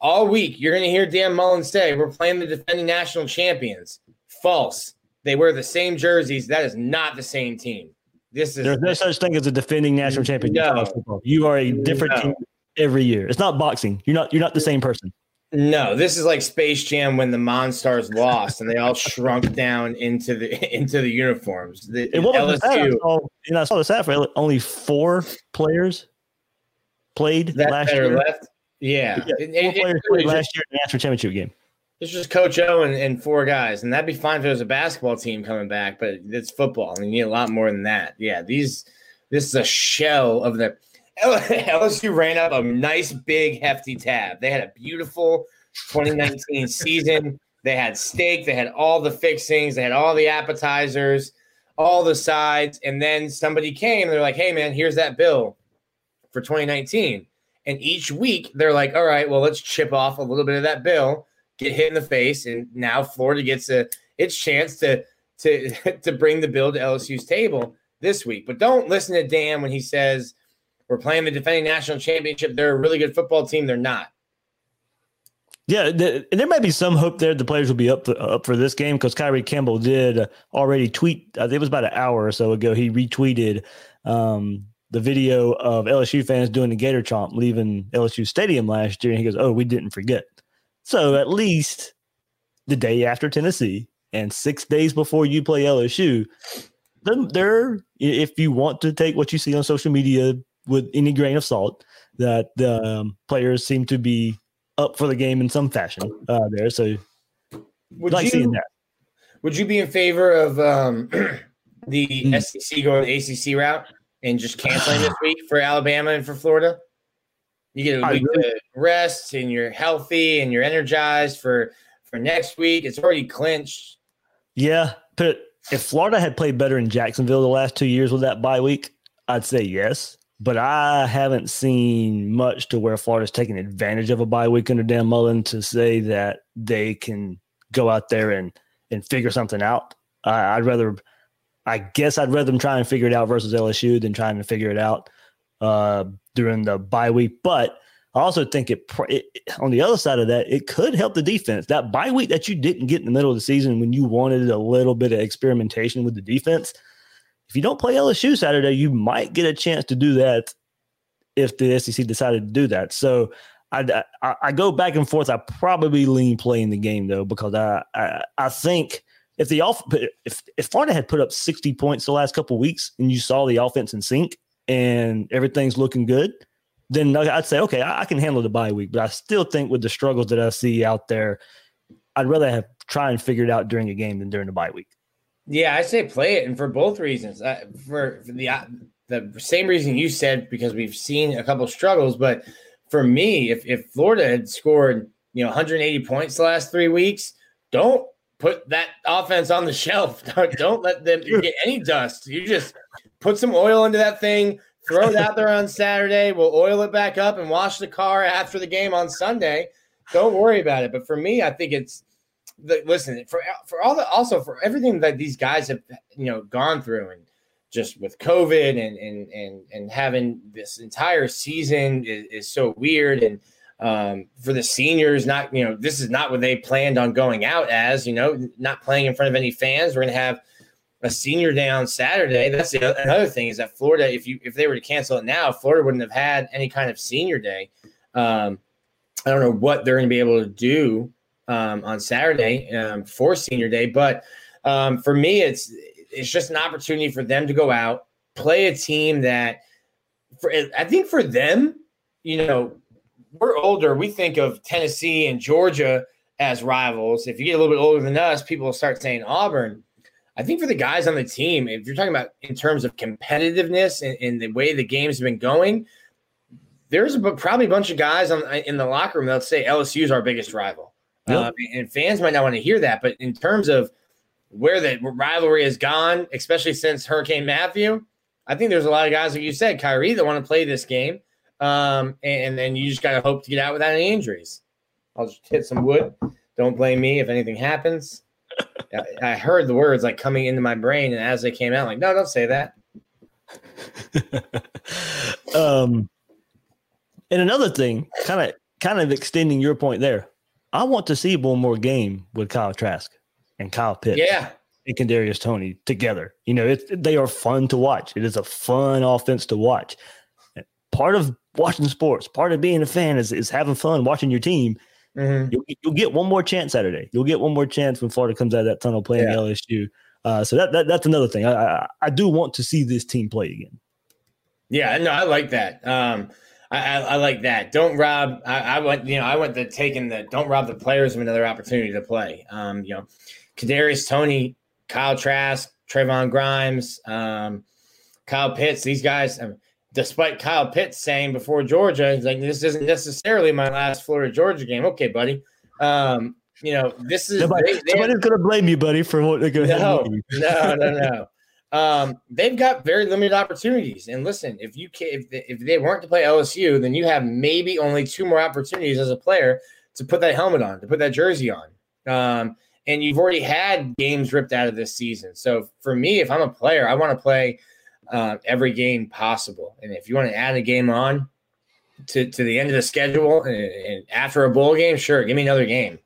all week, you're going to hear Dan Mullen say, "We're playing the defending national champions." False. They wear the same jerseys. That is not the same team. This is There's no such thing as a defending national champion. No. You are a different No. team every year. It's not boxing. You're not. You're not the same person. No, this is like Space Jam when the Monstars lost and they all shrunk down into the <laughs> into the uniforms. The And what was the stat? I saw, and I saw the stat for only four players played that last year. left. Yeah, Yeah, four it- players it played last year in the national championship game. It's just Coach O and, and four guys, and that'd be fine if it was a basketball team coming back. But it's football, and you need a lot more than that. Yeah, these this is a shell of the LSU <laughs> ran up a nice big hefty tab. They had a beautiful 2019 <laughs> season. They had steak. They had all the fixings. They had all the appetizers, all the sides. And then somebody came. They're like, "Hey, man, here's that bill for 2019." And each week they're like, "All right, well, let's chip off a little bit of that bill, get hit in the face, and now Florida gets a its chance to to <laughs> to bring the bill to LSU's table this week." But don't listen to Dan when he says we're playing the defending national championship. They're a really good football team. They're not. Yeah, the, there might be some hope there the players will be up for, up for this game because Kyree Campbell did uh, already tweet. Think it was about an hour or so ago. He retweeted um, the video of LSU fans doing the Gator chomp leaving LSU Stadium last year, and he goes, "Oh, we didn't forget." So at least the day after Tennessee and six days before you play LSU, then there, if you want to take what you see on social media with any grain of salt, that the um, players seem to be up for the game in some fashion uh, there. So Would like you seeing that. would you be in favor of um, <clears throat> the Hmm. SEC going the ACC route and just canceling this week for Alabama and for Florida? You get a week to rest and you're healthy and you're energized for for next week. It's already clinched. Yeah, but if Florida had played better in Jacksonville the last two years with that bye week, I'd say yes. But I haven't seen much to where Florida's taking advantage of a bye week under Dan Mullen to say that they can go out there and and figure something out. I, I'd rather, I guess, I'd rather them try and figure it out versus LSU than trying to figure it out uh, during the bye week. But I also think it, it, on the other side of that, it could help the defense. That bye week that you didn't get in the middle of the season when you wanted a little bit of experimentation with the defense. If you don't play LSU Saturday, you might get a chance to do that if the SEC decided to do that. So I, I, I go back and forth. I probably lean playing the game though because I I, I think if the off if if Florida had put up sixty points the last couple weeks and you saw the offense in sync and everything's looking good, then I'd say okay, I, can handle the bye week. But I still think with the struggles that I see out there, I'd rather have try and figure it out during a game than during the bye week. Yeah, I say play it, and for both reasons. For, for the uh, the same reason you said because we've seen a couple struggles, but for me, if if Florida had scored you know 180 points the last three weeks, don't put that offense on the shelf. <laughs> Don't, let them get any dust. You just put some oil into that thing, throw it out there on Saturday. We'll oil it back up and wash the car after the game on Sunday. Don't worry about it. But for me, I think it's the, listen for for all the also for everything that these guys have you know gone through and just with COVID and and and and having this entire season is, is so weird and um, for the seniors, not you know this is not what they planned on going out as you know not playing in front of any fans. We're gonna have a senior day on Saturday. That's the another thing is that Florida, if you if they were to cancel it now, Florida wouldn't have had any kind of senior day. Um, I don't know what they're going to be able to do um, on Saturday um, for senior day, but um, for me, it's it's just an opportunity for them to go out, play a team that, for I think for them, you know, we're older. We think of Tennessee and Georgia as rivals. If you get a little bit older than us, people will start saying Auburn. I think for the guys on the team, if you're talking about in terms of competitiveness and, and the way the game's been going, there's a, probably a bunch of guys on, in the locker room that'll say LSU is our biggest rival. Yep. Um, and fans might not want to hear that, but in terms of where the rivalry has gone, especially since Hurricane Matthew, I think there's a lot of guys, like you said, Kyree, that want to play this game. Um, and then you just got to hope to get out without any injuries. I'll just hit some wood. Don't blame me if anything happens. I heard the words like coming into my brain, and as they came out, like, no, don't say that. <laughs> um, and another thing, kind of, kind of extending your point there. I want to see one more game with Kyle Trask and Kyle Pitts. Yeah. And Kadarius Toney together. You know, it, they are fun to watch. It is a fun offense to watch. Part of watching sports, part of being a fan is, is having fun watching your team. Mm-hmm. You'll, you'll, get one more chance Saturday. You'll get one more chance when Florida comes out of that tunnel playing yeah. LSU. Uh, so that, that that's another thing. I, I, I do want to see this team play again. Yeah, no, I like that. Um, I, I, I, like that. Don't rob. I, I, went, you know, I went to taking the don't rob the players of another opportunity to play. Um, you know, Kadarius Toney, Kyle Trask, Trevon Grimes, um, Kyle Pitts. These guys, I mean, despite Kyle Pitts saying before Georgia, he's like, this isn't necessarily my last Florida Georgia game. Okay, buddy. Um, you know, this is Nobody, they, they gonna blame you, buddy, for what they're gonna no, no, no, no. Um, they've got very limited opportunities. And listen, if you can, if they, if they weren't to play LSU, then you have maybe only two more opportunities as a player to put that helmet on, to put that jersey on. Um, and you've already had games ripped out of this season. So for me, if I'm a player, I want to play uh, every game possible. And if you want to add a game on to, to the end of the schedule and, and after a bowl game, sure, give me another game.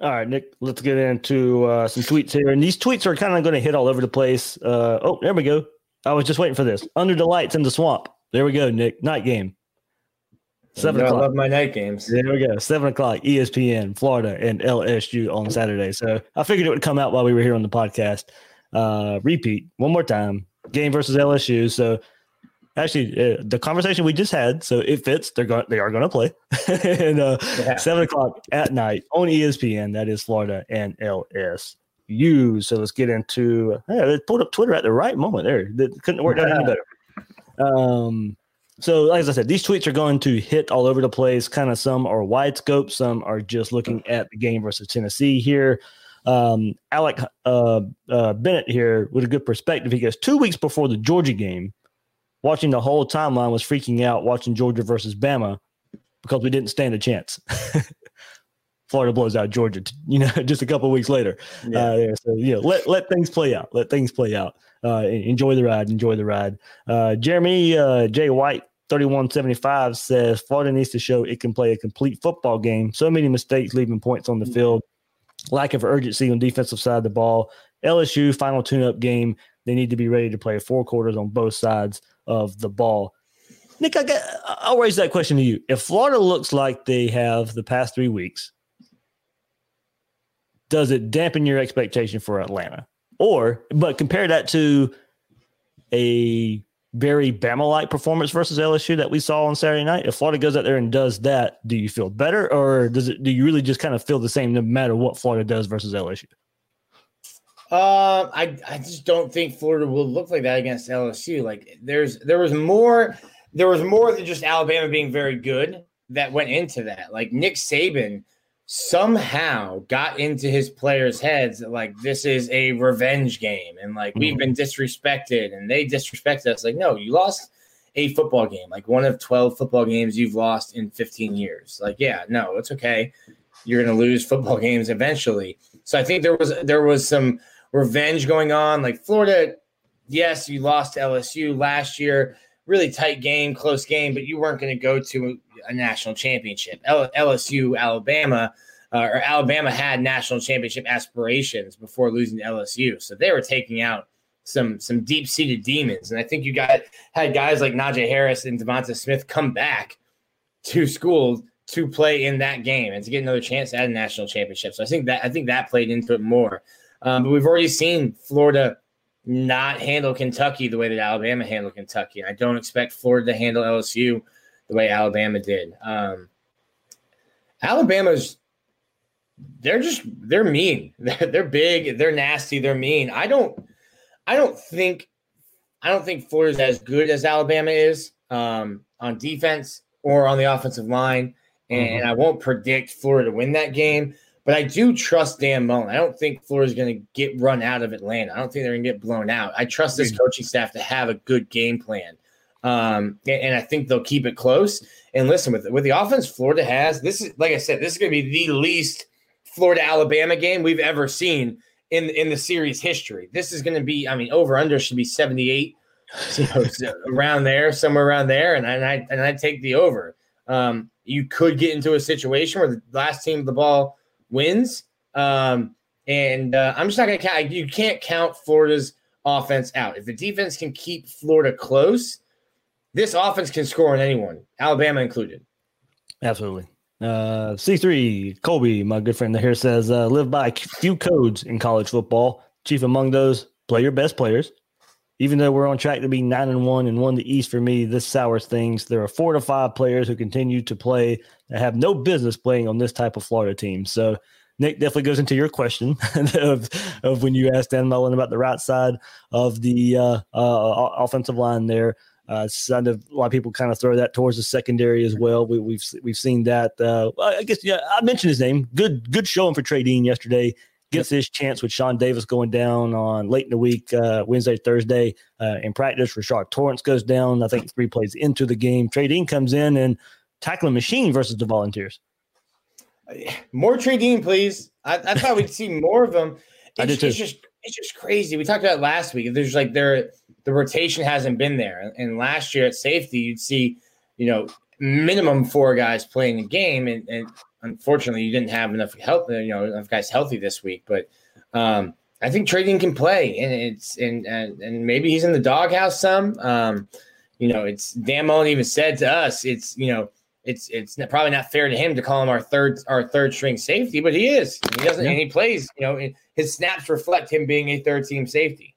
All right, Nick, let's get into uh, some tweets here. And these tweets are kind of going to hit all over the place. Uh, oh, there we go. I was just waiting for this. Under the lights in the swamp. There we go, Nick. Night game. Seven o'clock. I love my night games. There we go. Seven o'clock, ESPN, Florida, and LSU on Saturday. So I figured it would come out while we were here on the podcast. Uh, repeat one more time. Game versus LSU. So actually uh, the conversation we just had so it fits they're going they are going to play <laughs> and uh, yeah. seven o'clock at night on espn that is florida and lsu so let's get into yeah, they pulled up twitter at the right moment there that couldn't work out any better um so like i said these tweets are going to hit all over the place kind of some are wide scope some are just looking at the game versus tennessee here Um, Alec uh, uh, Bennett here with a good perspective. He goes two weeks before the Georgia game, watching the whole timeline was freaking out watching Georgia versus Bama because we didn't stand a chance. <laughs> Florida blows out Georgia, you know, <laughs> just a couple weeks later. Yeah. Uh, yeah, so you know, let let things play out. Let things play out. Uh, enjoy the ride. Enjoy the ride. Uh, Jeremy uh, J White. 3175 says Florida needs to show it can play a complete football game. So many mistakes leaving points on the field, lack of urgency on defensive side of the ball. LSU final tune-up game. They need to be ready to play four quarters on both sides of the ball. Nick, I get, I'll raise that question to you. If Florida looks like they have the past three weeks, does it dampen your expectation for Atlanta? Or, but compare that to a very Bama like performance versus LSU that we saw on Saturday night. If Florida goes out there and does that, do you feel better, or does it? Do you really just kind of feel the same no matter what Florida does versus LSU? Uh, I I just don't think Florida will look like that against LSU. Like there's there was more there was more than just Alabama being very good that went into that. Like Nick Saban somehow got into his players' heads that like this is a revenge game and like mm-hmm. we've been disrespected and they disrespected us. Like, no, you lost a football game, like one of 12 football games you've lost in 15 years. Like, yeah, no, it's okay. You're gonna lose football games eventually. So I think there was there was some revenge going on. Like Florida, yes, you lost to LSU last year, really tight game, close game, but you weren't going to go to a national championship. LSU, Alabama, uh, or Alabama had national championship aspirations before losing to LSU, so they were taking out some some deep seated demons. And I think you got had guys like Najee Harris and DeVonta Smith come back to school to play in that game and to get another chance at a national championship. So I think that I think that played into it more. Um, but we've already seen Florida not handle Kentucky the way that Alabama handled Kentucky. I don't expect Florida to handle LSU the way Alabama did. Um, Alabama's they're just they're mean. <laughs> They're, they're big. They're nasty. They're mean. I don't I don't think I don't think Florida's as good as Alabama is um, on defense or on the offensive line, and mm-hmm. I won't predict Florida to win that game. But I do trust Dan Mullen. I don't think Florida's going to get run out of Atlanta. I don't think they're going to get blown out. I trust this coaching staff to have a good game plan. Um, and, I think they'll keep it close. And listen, with with the offense Florida has, this is like I said, this is going to be the least Florida Alabama game we've ever seen in in the series history. This is going to be, I mean, over under should be seventy eight, you <laughs> know, around there, somewhere around there, and I and I, and I take the over. Um, you could get into a situation where the last team of the ball wins, um, and uh, I'm just not going to count. You can't count Florida's offense out. If the defense can keep Florida close this offense can score on anyone, Alabama included. Absolutely. Uh, C3, Colby, my good friend here says, uh, live by a few codes in college football. Chief among those, play your best players. Even though we're on track to be nine and one and one the East for me, this sours things. There are four to five players who continue to play that have no business playing on this type of Florida team. So Nick definitely goes into your question <laughs> of, of when you asked Dan Mullen about the right side of the uh, uh, offensive line there. Uh, kind of a lot of people kind of throw that towards the secondary as well. We, have we've, we've seen that. Uh, I guess yeah, I mentioned his name. Good good showing for Trey Dean yesterday. Gets his chance with Shawn Davis going down on late in the week, uh, Wednesday, Thursday uh, in practice. Rashad Torrence goes down. I think three plays into the game. Trey Dean comes in and tackling machine versus the Volunteers. More Trey Dean, please. I, I thought we'd see more of them. It's, I did too. It's just it's just crazy. We talked about last week. There's like there the rotation hasn't been there. And last year at safety, you'd see, you know, minimum four guys playing a game, and, and unfortunately, you didn't have enough help, you know, enough guys healthy this week. But um, I think Trey Dean can play, and it's and and, and maybe he's in the doghouse some. Um, you know, it's Dan Mullen even said to us, it's you know, it's it's probably not fair to him to call him our third our third string safety, but he is. He doesn't, yeah. and he plays. You know, his snaps reflect him being a third team safety.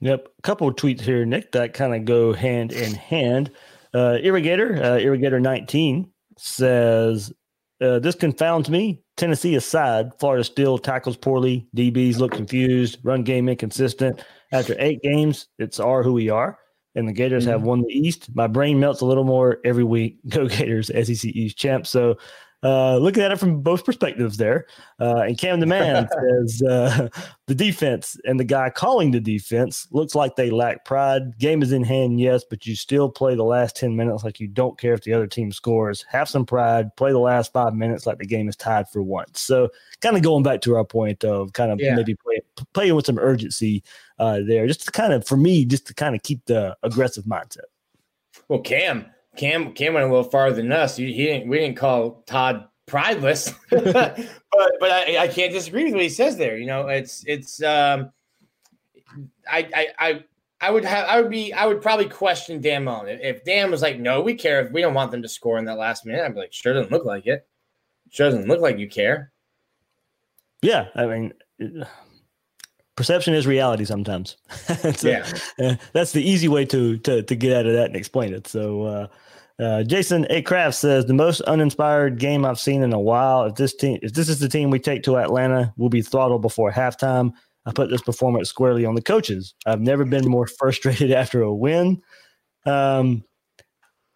Yep. A couple of tweets here, Nick, that kind of go hand in hand. Uh, Irrigator, uh, Irrigator 19 says, uh, This confounds me. Tennessee aside, Florida still tackles poorly. DBs look confused, run game inconsistent. After eight games, it's are who we are. And the Gators mm-hmm. have won the East. My brain melts a little more every week. <laughs> Go Gators, SEC East champ. So uh, looking at it from both perspectives there. Uh, and Cam the <laughs> Man says uh, <laughs> the defense and the guy calling the defense looks like they lack pride. Game is in hand, yes, but you still play the last 10 minutes like you don't care if the other team scores. Have some pride. Play the last five minutes like the game is tied for once. So, kind of going back to our point of kind of Yeah. maybe play, playing with some urgency uh, there, just to kind of, for me, just to kind of keep the aggressive mindset. Well, Cam, Cam, Cam went a little farther than us. He, he didn't. We didn't call Todd prideless, <laughs> but but I, I can't disagree with what he says there. You know, it's it's. Um, I I I. I would have. I would be. I would probably question Dan Mullen if, Dan was like, "No, we care. If we don't want them to score in that last minute," I'd be like, "Sure, doesn't look like it. Sure, doesn't look like you care." Yeah, I mean, perception is reality sometimes. <laughs> So, Yeah. uh, that's the easy way to to to get out of that and explain it. So, uh, uh, Jason A. Kraft says the most uninspired game I've seen in a while. If this team, if this is the team we take to Atlanta, we'll be throttled before halftime. I put this performance squarely on the coaches. I've never been more frustrated <laughs> after a win. Um,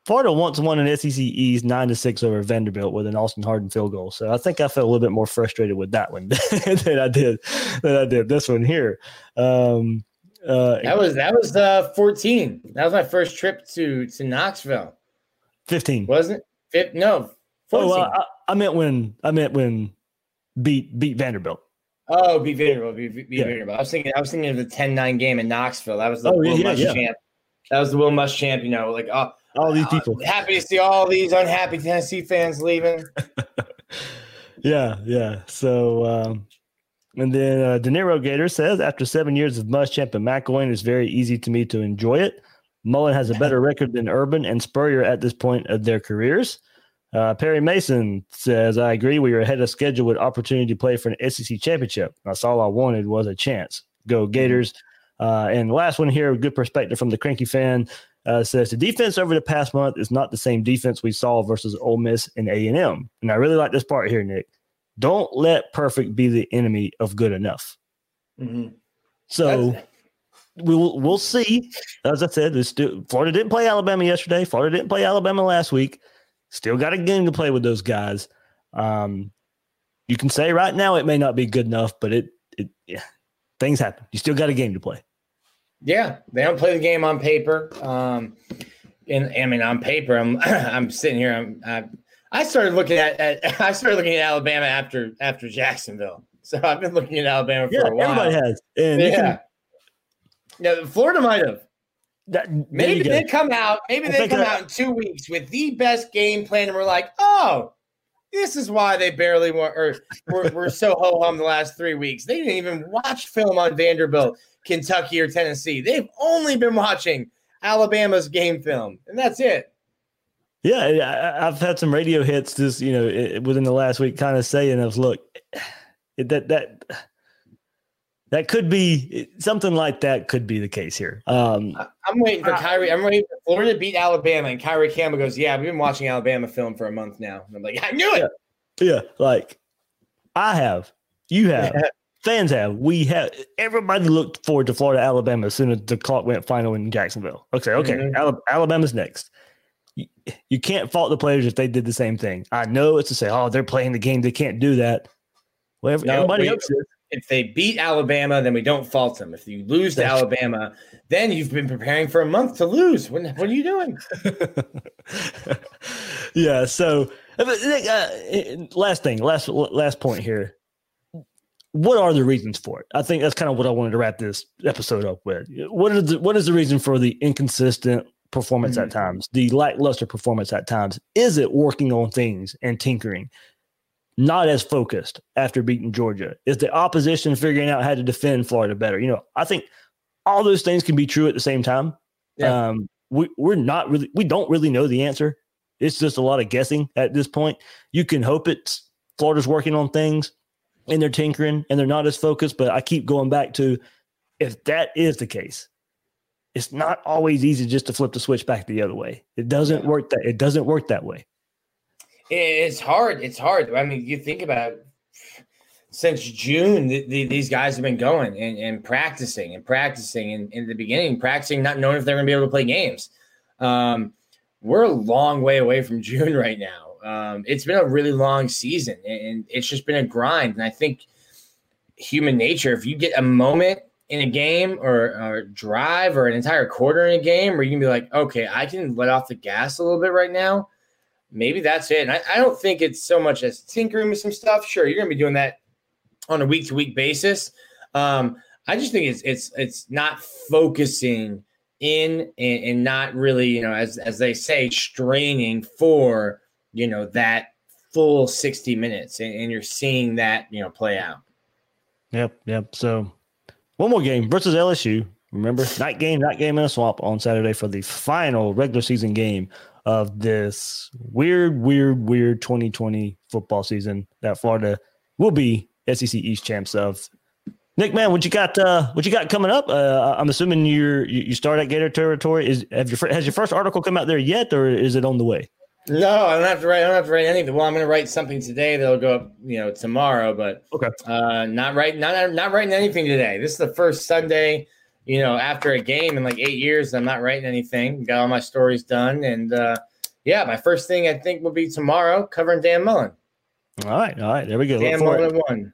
Florida once won an SEC East nine to six over Vanderbilt with an Austin Hardin field goal. So I think I felt a little bit more frustrated with that one <laughs> than I did than I did this one here. Um, uh, That was that was uh 14. That was my first trip to to Knoxville, fifteen. wasn't it? No, 14. Oh, well, I, I meant when I meant when beat beat Vanderbilt. Oh, beat Vanderbilt. beat, be Yeah. Vanderbilt. I was thinking. I was thinking of the 10-9 game in Knoxville. That was the Oh, Will yeah, yeah. Muschamp. That was the Will Muschamp. You know, like oh, All these uh, people. happy to see all these unhappy Tennessee fans leaving. <laughs> Yeah, yeah. So, um, and then uh, De Niro Gator says after seven years of Muschamp and McElwain, it's very easy to me to enjoy it. Mullen has a <laughs> better record than Urban and Spurrier at this point of their careers. Uh, Perry Mason says, I agree. We are ahead of schedule with opportunity to play for an SEC championship. That's all I wanted was a chance. Go Gators. Uh, and last one here, good perspective from the cranky fan, uh, says the defense over the past month is not the same defense we saw versus Ole Miss and A and M. And I really like this part here, Nick. Don't let perfect be the enemy of good enough. Mhm. So we'll we'll see. As I said, still, Florida didn't play Alabama yesterday. Florida didn't play Alabama last week. Still got a game to play with those guys. Um, you can say right now it may not be good enough, but it it yeah, things happen. You still got a game to play. Yeah, they don't play the game on paper. Um, and I mean, on paper, I'm <clears throat> I'm sitting here. I'm I, I started looking at, at <laughs> I started looking at Alabama after after Jacksonville. So I've been looking at Alabama for Yeah, a while. everybody has. And yeah. can, Yeah, Florida might have. that, Maybe they come out. Maybe they come that- out in two weeks with the best game plan, and we're like, oh, this is why they barely won, or we're, we're so ho hum the last three weeks. They didn't even watch film on Vanderbilt, Kentucky, or Tennessee. They've only been watching Alabama's game film, and that's it. Yeah, uh, I, I've had some radio hits just you know within the last week, kind of saying, "Of look, that that that could be something like that could be the case here." Um, I- I'm waiting for Kyree. I'm waiting for Florida to beat Alabama, and Kyree Campbell goes, "Yeah, we've been watching Alabama film for a month now." And I'm like, "I knew it." yeah, like I have, you have, <laughs> fans have, we have. Everybody looked forward to Florida Alabama as soon as the clock went final in Jacksonville. Okay, okay, Mhm. Alabama's next. You, you can't fault the players if they did the same thing. I know it's to say, "Oh, they're playing the game; they can't do that." Well, every- No, everybody else is. If they beat Alabama, then we don't fault them. If you lose to Alabama, then you've been preparing for a month to lose. What, what are you doing? <laughs> yeah. So, uh, Nick, uh, last thing, last last point here. What are the reasons for it? I think that's kind of what I wanted to wrap this episode up with. What is the what is the reason for the inconsistent performance at times, the lackluster performance at times? Is it working on things and tinkering? Not as focused after beating Georgia. Is the opposition figuring out how to defend Florida better? You know, I think all those things can be true at the same time. Yeah. Um, we, we're not really, we don't really know the answer. It's just a lot of guessing at this point. You can hope it's Florida's working on things and they're tinkering and they're not as focused. But I keep going back to if that is the case, it's not always easy just to flip the switch back the other way. It doesn't work that it doesn't work that way. It's hard. It's hard. I mean, you think about it, since June, the, the, these guys have been going and, and practicing and practicing. And in the beginning, practicing, not knowing if they're going to be able to play games. Um, we're a long way away from <laughs> June right now. Um, it's been a really long season, and it's just been a grind. And I think human nature, if you get a moment in a game or, or drive or an entire quarter in a game where you can be like, okay, I can let off the gas a little bit right now. Maybe that's it. And I, I don't think it's so much as tinkering with some stuff. Sure, you're going to be doing that on a week to week basis. Um, I just think it's it's it's not focusing in and, and, not really, you know, as as they say, straining for you know that full 60 minutes, and, and you're seeing that you know play out. Yep, yep. So one more game versus LSU. Remember, night game, night game in a swamp on Saturday for the final regular season game of this weird, weird, weird 2020 football season that Florida will be SEC East champs of. Nick, man, what you got? Uh, what you got coming up? Uh, I'm assuming you're you start at Gator territory. Is have your has your first article come out there yet, or is it on the way? No, I don't have to write. I don't have to write anything. Well, I'm going to write something today that'll go up, you know, tomorrow. But okay, uh, not writing, not not writing anything today. This is the first Sunday, you know, after a game in like eight years. I'm not writing anything. Got all my stories done, and uh, yeah, my first thing I think will be tomorrow covering Dan Mullen. All right, all right, there we go. Dan Mullen one.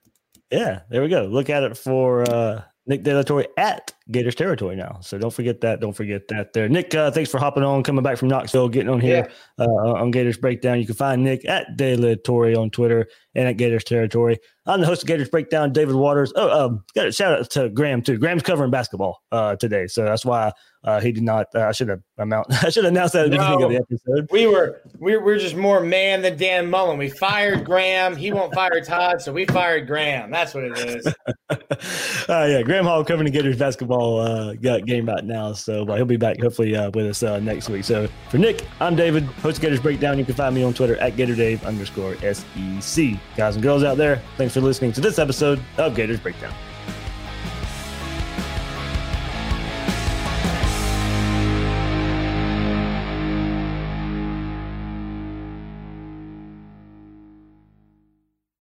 Yeah, there we go. Look at it for uh, Nick De La Torre at Gators territory now. So don't forget that. Don't forget that there. Nick, uh, thanks for hopping on, coming back from Knoxville, getting on here yeah. uh, on Gators Breakdown. You can find Nick at De La Torre on Twitter and at Gators territory. I'm the host of Gators Breakdown, David Waters. Oh, um, got a shout out to Graham too. Graham's covering basketball uh, today, so that's why uh, he did not. Uh, I should have amount. <laughs> I should have announced that at the no, beginning of the episode. We were we we're just more man than Dan Mullen. We fired Graham. He won't fire Todd, so we fired Graham. That's what it is. <laughs> uh, yeah, Graham Hall covering the Gators basketball uh, game right now, so but he'll be back hopefully uh, with us uh, next week. So for Nick, I'm David, host Gators Breakdown. You can find me on Twitter at GatorDave underscore SEC. Guys and girls out there, thanks for listening to this episode of Gators Breakdown.